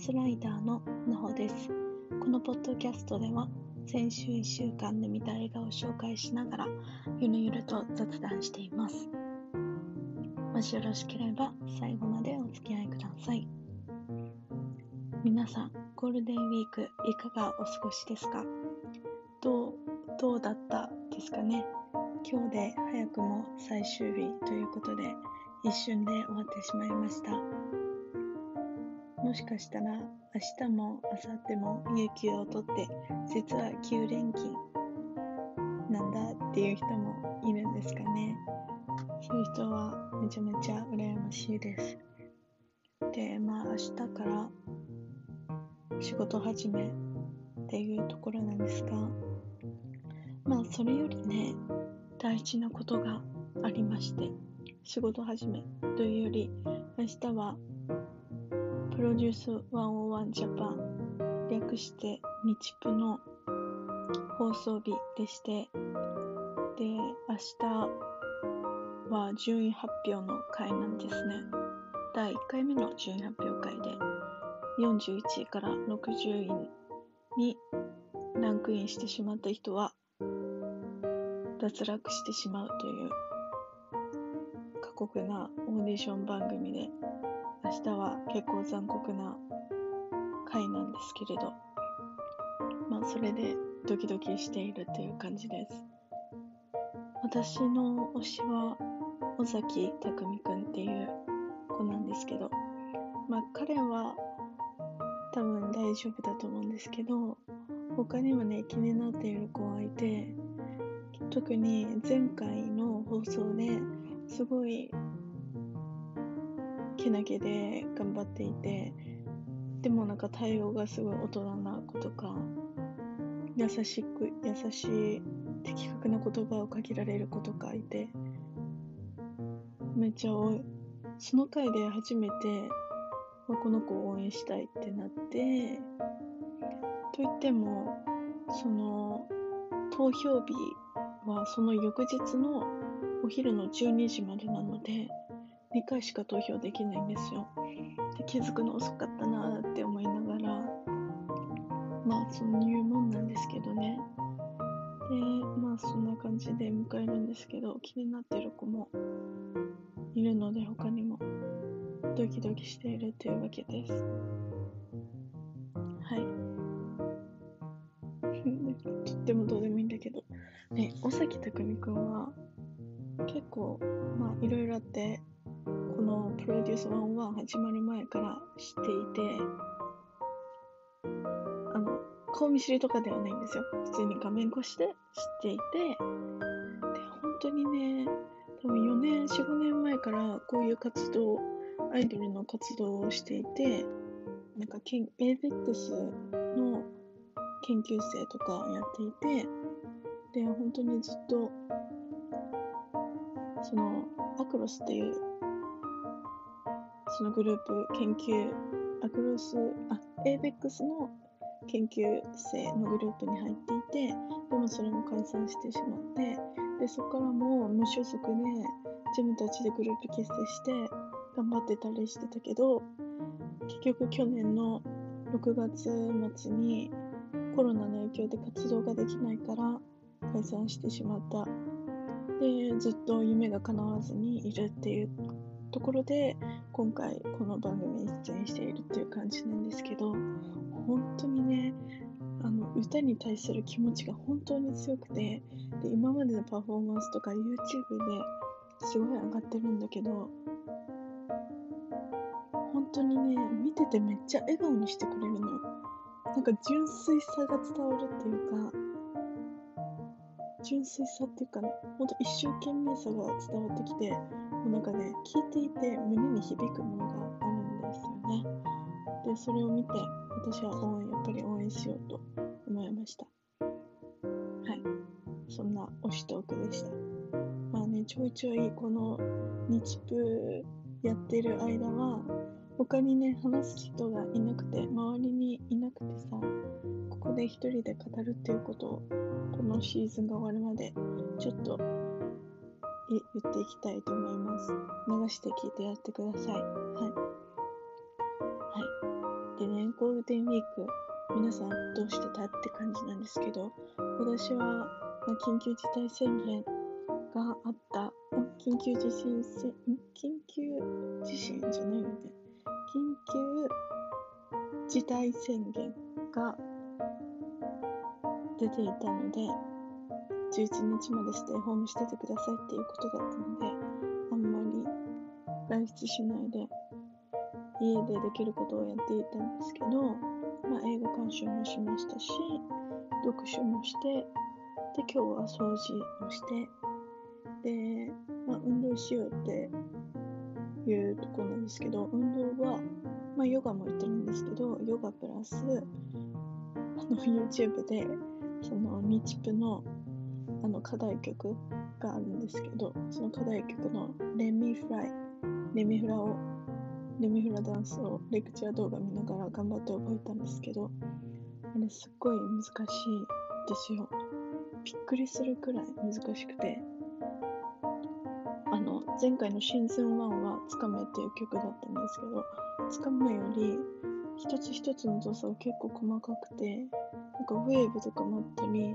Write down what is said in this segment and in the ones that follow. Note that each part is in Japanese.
スライダーのなほです。このポッドキャストでは先週1週間で見た映画を紹介しながらゆるゆると雑談しています。もしよろしければ最後までお付き合いください。皆さん、ゴールデンウィークいかがお過ごしですか？どう、どうだったですかね？今日で早くも最終日ということで一瞬で終わってしまいました。もしかしたら明日も明後日も有給を取って実は9連勤なんだっていう人もいるんですかね。そういう人はめちゃめちゃ羨ましいです。で、まあ明日から仕事始めっていうところなんですが、まあそれよりね、大事なことがありまして、仕事始めというより、明日はプロデュース101ジャパン。略して日プの放送日でして、で、明日は順位発表の回なんですね。第1回目の順位発表会で、41位から60位にランクインしてしまった人は、脱落してしまうという過酷なオーディション番組で、明日は結構残酷な回なんですけれど、まあそれでドキドキしているという感じです。私の推しは尾崎匠くんっていう子なんですけど、まあ彼は多分大丈夫だと思うんですけど、他にもね、気になっている子がいて、特に前回の放送ですごいけなげで頑張っていて、でもなんか対応がすごい大人な子とか、優しく、優しい的確な言葉をかけられる子とかいて、めっちゃ多い。その回で初めて、まあ、この子を応援したいってなって、といっても、その、投票日はその翌日のお昼の12時までなので、2回しか投票できないんですよ。で気づくの遅かったなって思いながら、まあそういうもんなんですけどね。で、まあそんな感じで迎えるんですけど、気になってる子もいるので他にもドキドキしているというわけです。はい。とってもどうでもいいんだけど。ね、尾崎匠くんは結構、まあいろいろあって、のプロデュース101始まる前から知っていて、あの、顔見知りとかではないんですよ。普通に画面越しで知っていて、で、本当にね、多分4年、4、5年前からこういう活動、アイドルの活動をしていて、なんか、ABEX の研究生とかやっていて、で、本当にずっと、その、アクロスっていう、のグループ、研究、アクロス、あ、ABEX の研究生のグループに入っていて、でもそれも解散してしまって、でそこからも無所属で自分たちでグループ結成して頑張ってたりしてたけど結局去年の6月末にコロナの影響で活動ができないから解散してしまった。でずっと夢が叶わずにいるっていうところで今回この番組に出演しているっていう感じなんですけど本当にねあの歌に対する気持ちが本当に強くてで今までのパフォーマンスとか YouTube ですごい上がってるんだけど本当にね見ててめっちゃ笑顔にしてくれるのよ。なんか純粋さが伝わるっていうか純粋さっていうか、ね、ほんと一生懸命さが伝わってきてなんかね聞いていて胸に響くものがあるんですよね。でそれを見て私は応援やっぱり応援しようと思いました。はい。そんな推しトークでした。まあねちょいちょいこの日プやってる間は他にね話す人がいなくて周りにいなくてさここで一人で語るっていうことをこのシーズンが終わるまでちょっと言っていきたいと思います。流して聞いてやってください。はい。はい。でねゴールデンウィーク、皆さんどうしてたって感じなんですけど、私は、まあ、緊急事態宣言があった、緊急地震せ、緊急地震じゃないよね。緊急事態宣言が出ていたので、11日までステイホームしててくださいっていうことだったので、あんまり外出しないで、家でできることをやっていたんですけど、まあ、映画鑑賞もしましたし、読書もして、で、今日は掃除をして、で、まあ、運動しようっていうところなんですけど、運動は、まあ、ヨガも言ってるんですけど、ヨガプラス、あの、YouTube で、その、日プの、あの、課題曲があるんですけど、その課題曲のレミフライ、レミフラを、レミフラダンスをレクチャー動画見ながら頑張って覚えたんですけど、あれすっごい難しいですよ。びっくりするくらい難しくて、あの、前回のシーズン1はつかめっていう曲だったんですけど、つかめより一つ一つの動作が結構細かくて、なんかウェーブとかもあったり、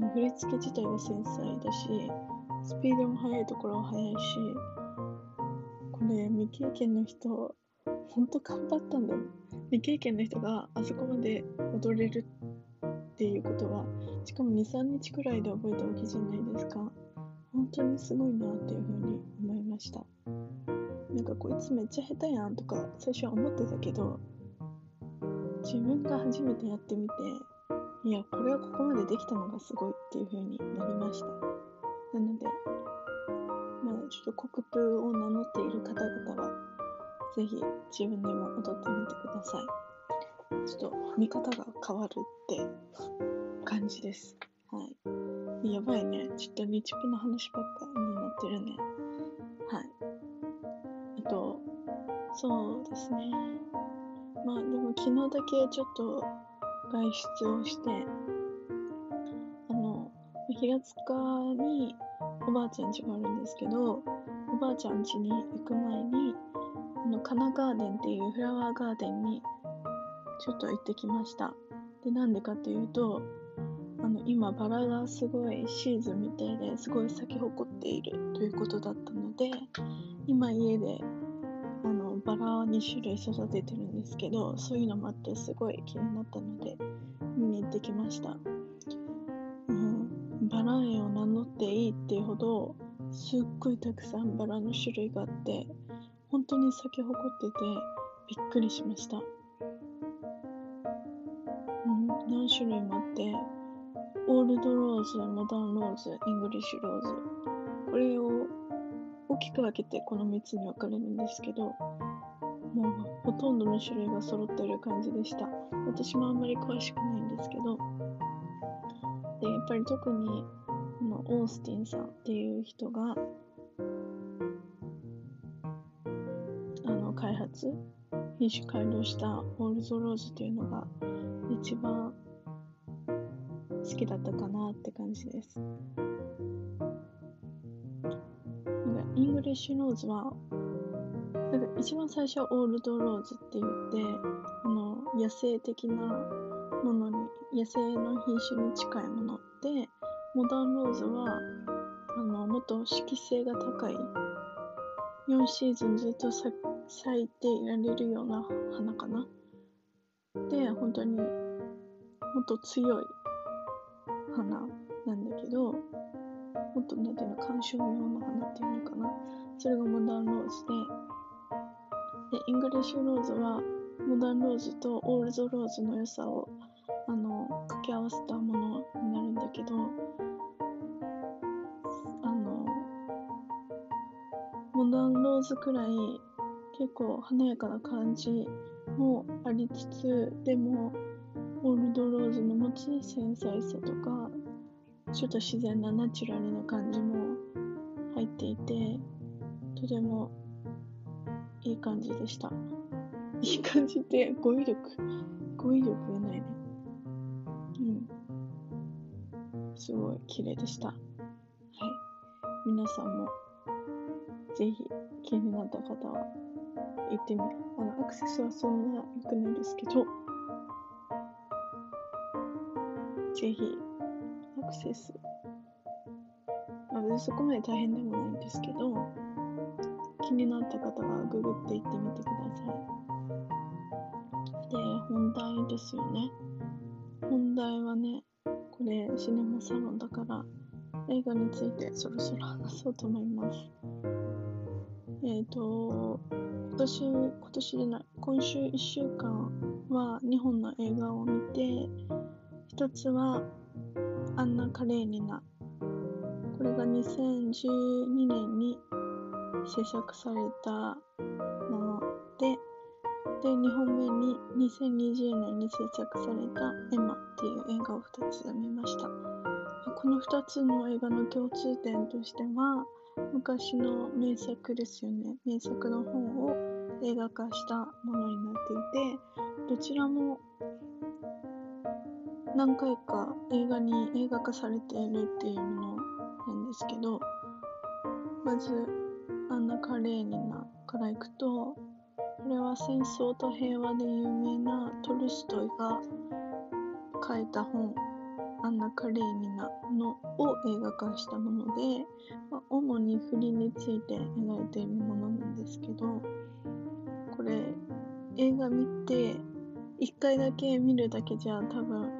振り付け自体が繊細だし、スピードも速いところは速いし、これ未経験の人、ほんと頑張ったんだよ。未経験の人があそこまで踊れるっていうことは、しかも2、3日くらいで覚えたわけじゃないですか。本当にすごいなっていうふうに思いました。なんかこいつめっちゃ下手やんとか最初は思ってたけど、自分が初めてやってみて、いや、これはここまでできたのがすごいっていう風になりました。なので、まあちょっとコクプーを名乗っている方々は、ぜひ自分でも踊ってみてください。ちょっと見方が変わるって感じです。はい。やばいね。ちょっと日プの話ばっかになってるね。はい。あと、そうですね。まあでも昨日だけちょっと外出をして、あの、平塚におばあちゃん家があるんですけど、おばあちゃん家に行く前に、あの、カナガーデンっていうフラワーガーデンにちょっと行ってきました。で、なんでかっていうと、あの、今バラがすごいシーズンみたいですごい咲き誇っているということだったので、今家であのバラを2種類育ててるんですけどそういうのもあってすごい気になったので見に行ってきました、うん、バラ園を名乗っていいっていうほどすっごいたくさんバラの種類があって本当に咲き誇っててびっくりしました、うん、何種類もあってオールドローズ、モダンローズ、イングリッシュローズ。これを大きく分けてこの3つに分かれるんですけどもうほとんどの種類が揃ってる感じでした。私もあんまり詳しくないんですけど。でやっぱり特にこのオースティンさんっていう人があの開発品種改良したオールゾローズっていうのが一番好きだったかなって感じです。イングリッシュローズはなんか一番最初はオールドローズって言ってあの野生的なものに野生の品種に近いものでモダンローズはあのもっと四季性が高い4シーズンずっと咲いていられるような花かな。で本当にもっと強い花なんだけどもっとなんていうの観賞用の花っていうのかな。それがモダンローズでで、イングリッシュローズは、モダンローズとオールドローズの良さを、あの、掛け合わせたものになるんだけど、あの、モダンローズくらい結構華やかな感じもありつつ、でも、オールドローズの持つ繊細さとか、ちょっと自然なナチュラルな感じも入っていて、とてもいい感じでした。いい感じって語彙力、語彙力がないね。うん。すごい綺麗でした。はい。皆さんも、ぜひ気になった方は行ってみる。あの、アクセスはそんな良くないですけど、ぜひ、アクセス。まあ、そこまで大変でもないんですけど、気になった方はググって行ってみてください。で、本題ですよね。本題はね、これシネマサロンだから映画についてそろそろ話そうと思います。えっ、ー、と、今年、今年でない、今週1週間は2本の映画を見て、一つはアンナ・カレーニナ。これが2012年に制作されたもので、で、2本目に2020年に制作されたエマっていう映画を2つ見ました。この2つの映画の共通点としては、昔の名作ですよね。名作の本を映画化したものになっていて、どちらも何回か映画に映画化されているっていうものなんですけど、まず、アンナ・カレーニナからいくと、これは戦争と平和で有名なトルストイが書いた本アンナ・カレーニナのを映画化したもので、まあ、主に不倫について描いているものなんですけどこれ映画見て1回だけ見るだけじゃ多分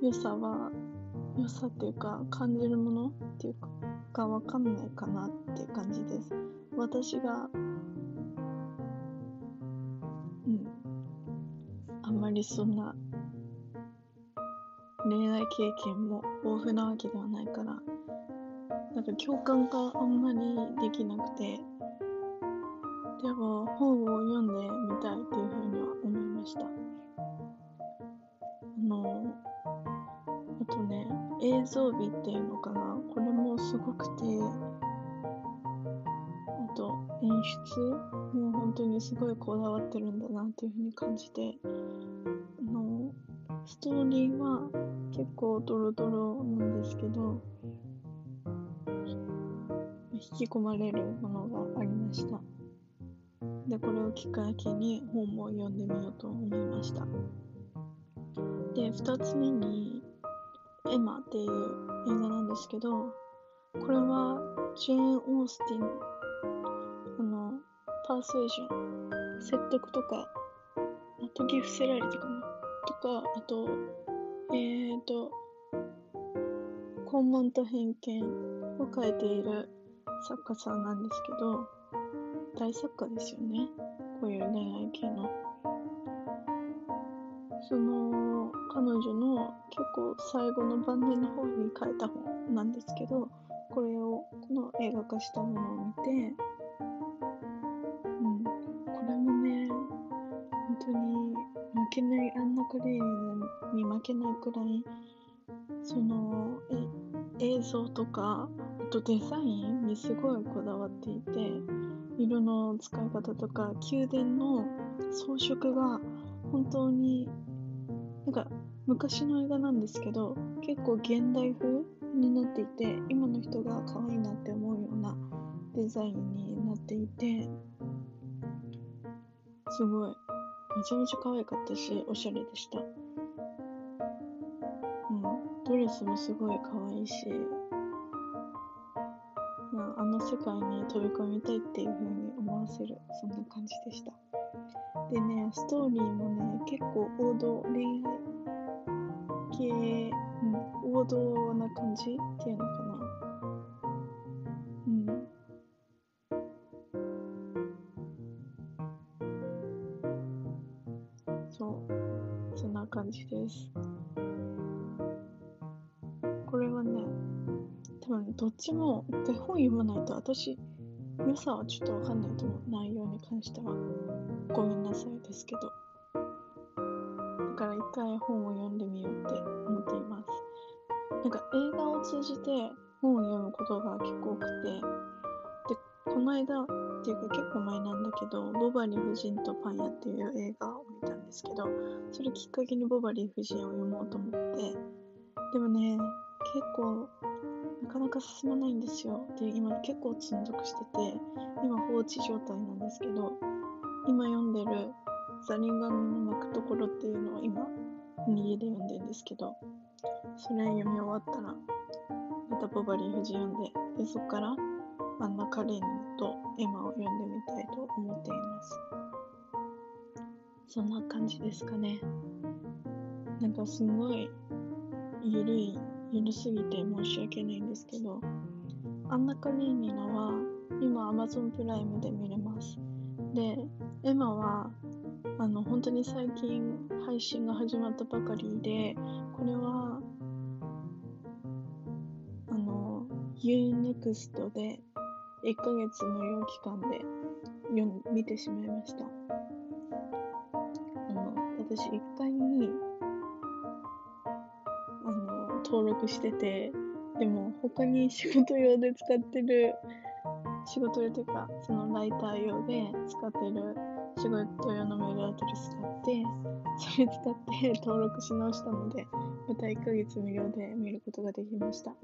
良さは良さっていうか感じるものっていうかが分かんないかなって感じです。私があんまりそんな恋愛経験も豊富なわけではないから、なんか共感があんまりできなくて、でも本を読んでみたいっていうふうには思映像美っていうのかな、これもすごくて、あと演出もう本当にすごいこだわってるんだなっていうふうに感じてあの、ストーリーは結構ドロドロなんですけど、引き込まれるものがありました。で、これをきっかけに本も読んでみようと思いました。で、2つ目に、エマっていう映画なんですけど、これはジェーン・オースティン、あの、パースエージョン、説得とか、解き伏せられたかなとか、あと、えーと、肛門と偏見を書いている作家さんなんですけど、大作家ですよね。こういう恋愛系の。その、彼女の結構最後の晩年の方に書いた本なんですけど、これを、この映画化したものを見て、うん、これもね本当に負けない、あんなクレームに負けないくらい、その、映像とか、あとデザインにすごいこだわっていて、色の使い方とか、宮殿の装飾が本当に、なんか昔の映画なんですけど、結構現代風になっていて、今の人が可愛いなって思うようなデザインになっていて、すごいめちゃめちゃ可愛かったし、おしゃれでした。うん。ドレスもすごい可愛いし、あの世界に飛び込みたいっていう風に思わせる、そんな感じでした。でね、ストーリーもね、結構王道、恋愛系、うん、王道な感じっていうのかなうんそうそんな。感じです。これはね、多分どっちも一回本読まないと私、良さはちょっとわかんないと思う。内容に関しては。ごめんなさいですけど。だから一回本を読んでみようって思っています。なんか映画を通じて本を読むことが結構多くて、で、この間っていうか結構前なんだけど、ボバリー夫人とパン屋っていう映画を見たんですけど、それきっかけにボバリー夫人を読もうと思って、でもね、結構、かなか進まないんですよ。で、今結構積んどくしてて、今放置状態なんですけど、今読んでるザリガニの鳴くところっていうのを今、家で読んでるんですけど、それ読み終わったら、またボバリー富士読んで、で、そこからアンナ・カレーニとエマを読んでみたいと思っています。そんな感じですかね。なんかすごい、ゆるい、ゆるすぎて申し訳ないんですけど、アンナ・カレーニナは今 Amazon プライムで見れます。で、エマはあの本当に最近配信が始まったばかりでこれはあの UNEXT で1ヶ月無料期間で読見てしまいましたあの私1回に登録しててでも他に仕事用で使ってる仕事用というかそのライター用で使ってる仕事用のメールアドレスがあって、それ使って 登録し直したので、また1ヶ月無料で見ることができました。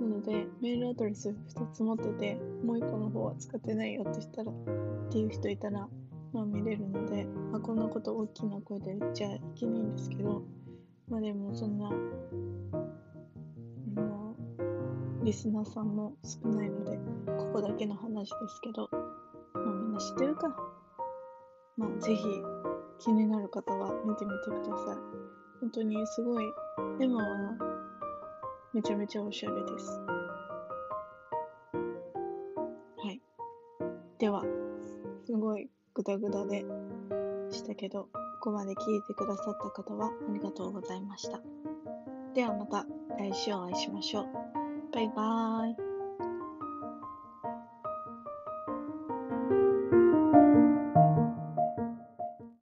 なので、メールアドレス2つ持ってて、もう1個の方は使ってないよってしたら、っていう人いたら、まあ見れるので、まあ、こんなこと大きな声で言っちゃいけないんですけど、まあでもそんな、リスナーさんも少ないので、ここだけの話ですけど、まあみんな知ってるかまあ、ぜひ気になる方は見てみてください。本当にすごい、エマはめちゃめちゃおしゃれです。はい。では、すごいグダグダでしたけど、ここまで聞いてくださった方はありがとうございました。ではまた来週お会いしましょう。バイバーイ。